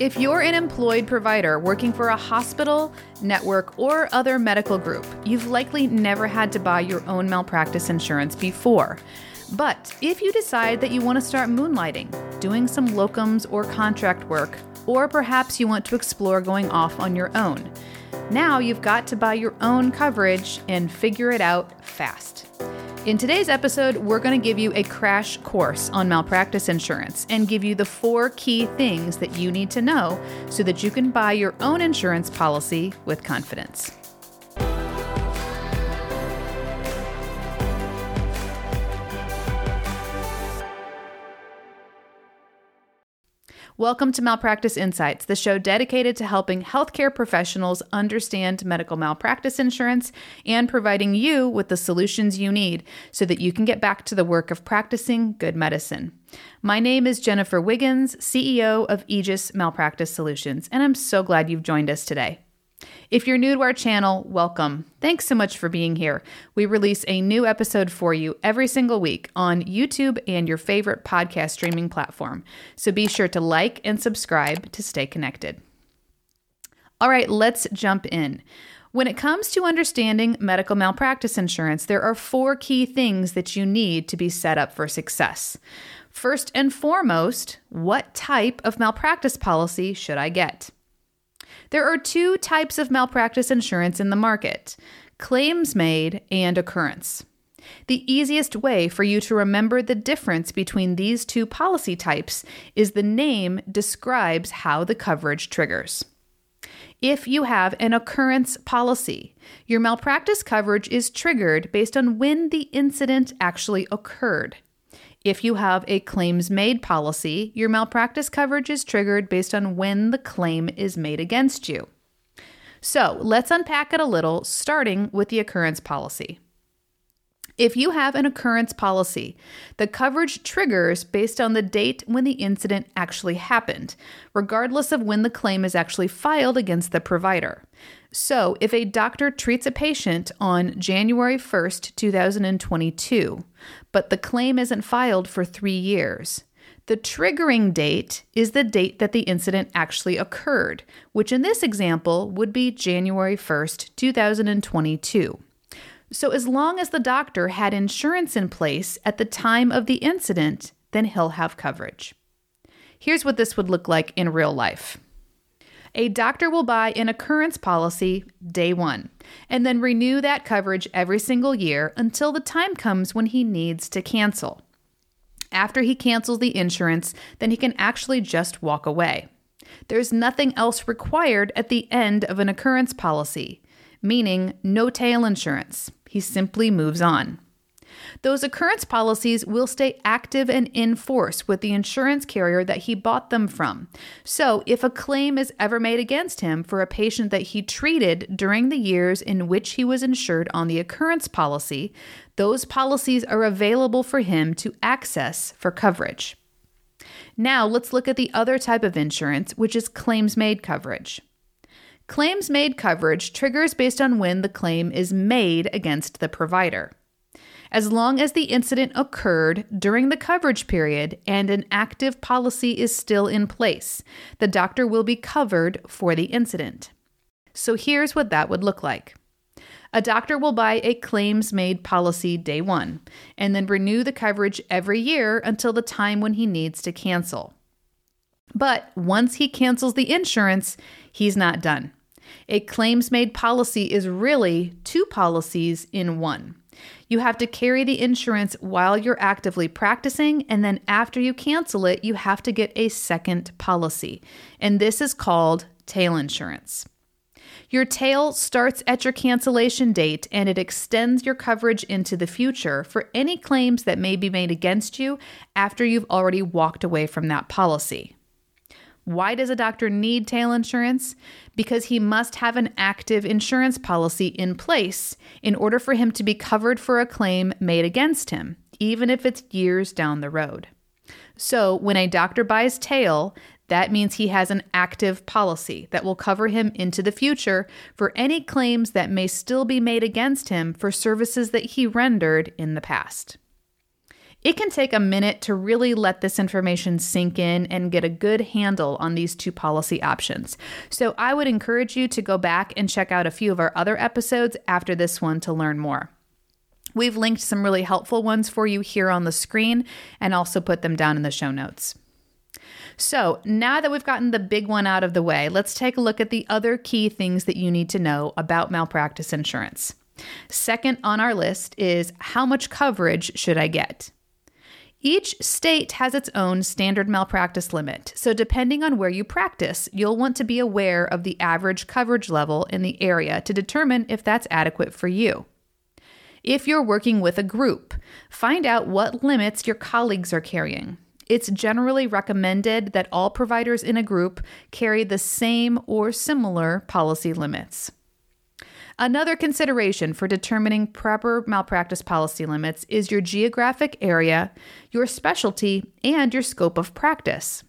If you're an employed provider working for a hospital, network, or other medical group, you've likely never had to buy your own malpractice insurance before. But if you decide that you want to start moonlighting, doing some locums or contract work, or perhaps you want to explore going off on your own, now you've got to buy your own coverage and figure it out fast. In today's episode, we're going to give you a crash course on malpractice insurance and give you the four key things that you need to know so that you can buy your own insurance policy with confidence. Welcome to Malpractice Insights, the show dedicated to helping healthcare professionals understand medical malpractice insurance and providing you with the solutions you need so that you can get back to the work of practicing good medicine. My name is Jennifer Wiggins, CEO of Aegis Malpractice Solutions, and I'm so glad you've joined us today. If you're new to our channel, welcome. Thanks so much for being here. We release a new episode for you every single week on YouTube and your favorite podcast streaming platform. So be sure to like and subscribe to stay connected. All right, let's jump in. When it comes to understanding medical malpractice insurance, there are four key things that you need to be set up for success. First and foremost, what type of malpractice policy should I get? There are two types of malpractice insurance in the market claims made and occurrence. The easiest way for you to remember the difference between these two policy types is the name describes how the coverage triggers. If you have an occurrence policy, your malpractice coverage is triggered based on when the incident actually occurred. If you have a claims made policy, your malpractice coverage is triggered based on when the claim is made against you. So let's unpack it a little, starting with the occurrence policy. If you have an occurrence policy, the coverage triggers based on the date when the incident actually happened, regardless of when the claim is actually filed against the provider. So, if a doctor treats a patient on January 1st, 2022, but the claim isn't filed for three years, the triggering date is the date that the incident actually occurred, which in this example would be January 1st, 2022. So, as long as the doctor had insurance in place at the time of the incident, then he'll have coverage. Here's what this would look like in real life. A doctor will buy an occurrence policy day one and then renew that coverage every single year until the time comes when he needs to cancel. After he cancels the insurance, then he can actually just walk away. There's nothing else required at the end of an occurrence policy, meaning no tail insurance. He simply moves on. Those occurrence policies will stay active and in force with the insurance carrier that he bought them from. So, if a claim is ever made against him for a patient that he treated during the years in which he was insured on the occurrence policy, those policies are available for him to access for coverage. Now, let's look at the other type of insurance, which is claims made coverage. Claims made coverage triggers based on when the claim is made against the provider as long as the incident occurred during the coverage period and an active policy is still in place. The doctor will be covered for the incident. So here's what that would look like. A doctor will buy a claims made policy day one and then renew the coverage every year until the time when he needs to cancel. But once he cancels the insurance, he's not done. A claims made policy is really two policies in one. You have to carry the insurance while you're actively practicing, and then after you cancel it, you have to get a second policy. And this is called tail insurance. Your tail starts at your cancellation date and it extends your coverage into the future for any claims that may be made against you after you've already walked away from that policy. Why does a doctor need tail insurance? Because he must have an active insurance policy in place in order for him to be covered for a claim made against him, even if it's years down the road. So, when a doctor buys tail, that means he has an active policy that will cover him into the future for any claims that may still be made against him for services that he rendered in the past. It can take a minute to really let this information sink in and get a good handle on these two policy options. So I would encourage you to go back and check out a few of our other episodes after this one to learn more. We've linked some really helpful ones for you here on the screen and also put them down in the show notes. So, now that we've gotten the big one out of the way, let's take a look at the other key things that you need to know about malpractice insurance. Second on our list is how much coverage should I get? Each state has its own standard malpractice limit, so depending on where you practice, you'll want to be aware of the average coverage level in the area to determine if that's adequate for you. If you're working with a group, find out what limits your colleagues are carrying. It's generally recommended that all providers in a group carry the same or similar policy limits. Another consideration for determining proper malpractice policy limits is your geographic area, your specialty, and your scope of practice.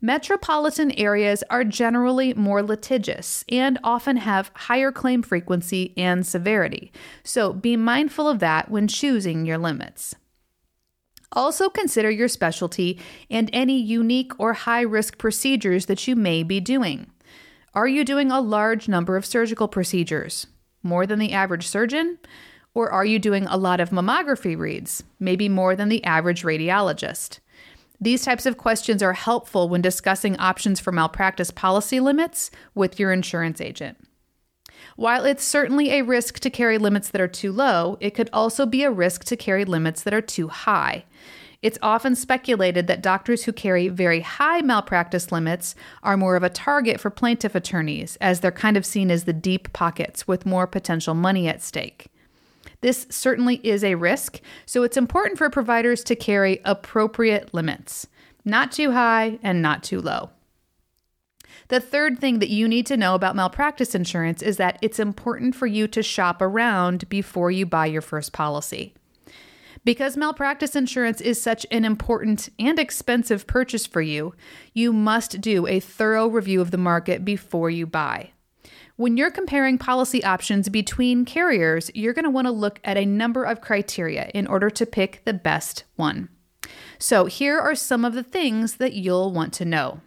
Metropolitan areas are generally more litigious and often have higher claim frequency and severity, so be mindful of that when choosing your limits. Also, consider your specialty and any unique or high risk procedures that you may be doing. Are you doing a large number of surgical procedures, more than the average surgeon? Or are you doing a lot of mammography reads, maybe more than the average radiologist? These types of questions are helpful when discussing options for malpractice policy limits with your insurance agent. While it's certainly a risk to carry limits that are too low, it could also be a risk to carry limits that are too high. It's often speculated that doctors who carry very high malpractice limits are more of a target for plaintiff attorneys, as they're kind of seen as the deep pockets with more potential money at stake. This certainly is a risk, so it's important for providers to carry appropriate limits, not too high and not too low. The third thing that you need to know about malpractice insurance is that it's important for you to shop around before you buy your first policy. Because malpractice insurance is such an important and expensive purchase for you, you must do a thorough review of the market before you buy. When you're comparing policy options between carriers, you're going to want to look at a number of criteria in order to pick the best one. So, here are some of the things that you'll want to know.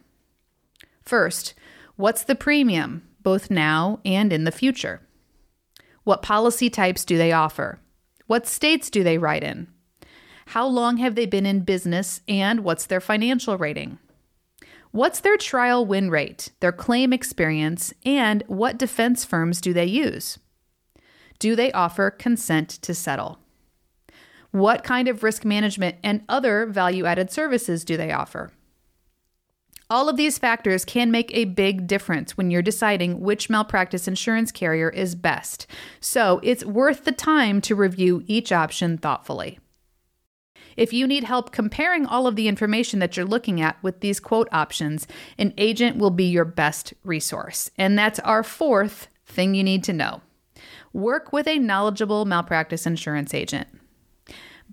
First, what's the premium, both now and in the future? What policy types do they offer? What states do they write in? How long have they been in business and what's their financial rating? What's their trial win rate, their claim experience, and what defense firms do they use? Do they offer consent to settle? What kind of risk management and other value added services do they offer? All of these factors can make a big difference when you're deciding which malpractice insurance carrier is best, so it's worth the time to review each option thoughtfully. If you need help comparing all of the information that you're looking at with these quote options, an agent will be your best resource. And that's our fourth thing you need to know. Work with a knowledgeable malpractice insurance agent.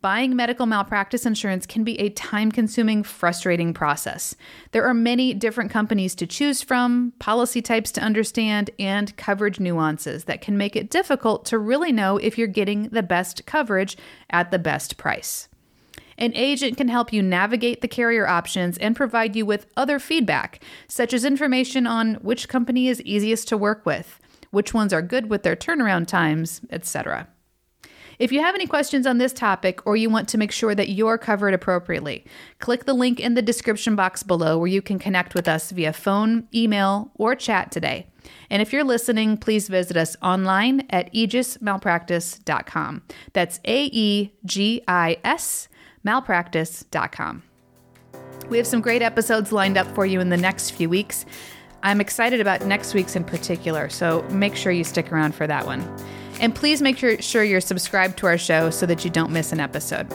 Buying medical malpractice insurance can be a time consuming, frustrating process. There are many different companies to choose from, policy types to understand, and coverage nuances that can make it difficult to really know if you're getting the best coverage at the best price. An agent can help you navigate the carrier options and provide you with other feedback, such as information on which company is easiest to work with, which ones are good with their turnaround times, etc. If you have any questions on this topic or you want to make sure that you're covered appropriately, click the link in the description box below where you can connect with us via phone, email, or chat today. And if you're listening, please visit us online at aegismalpractice.com. That's A E G I S malpractice.com. We have some great episodes lined up for you in the next few weeks. I'm excited about next week's in particular, so make sure you stick around for that one. And please make sure you're subscribed to our show so that you don't miss an episode.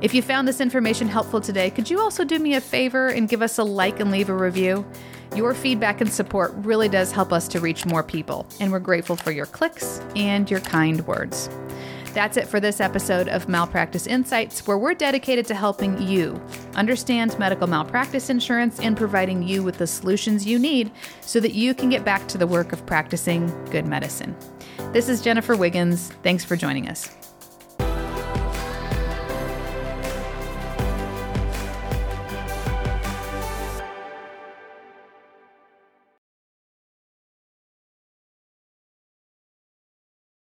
If you found this information helpful today, could you also do me a favor and give us a like and leave a review? Your feedback and support really does help us to reach more people, and we're grateful for your clicks and your kind words. That's it for this episode of Malpractice Insights, where we're dedicated to helping you understand medical malpractice insurance and providing you with the solutions you need so that you can get back to the work of practicing good medicine. This is Jennifer Wiggins. Thanks for joining us.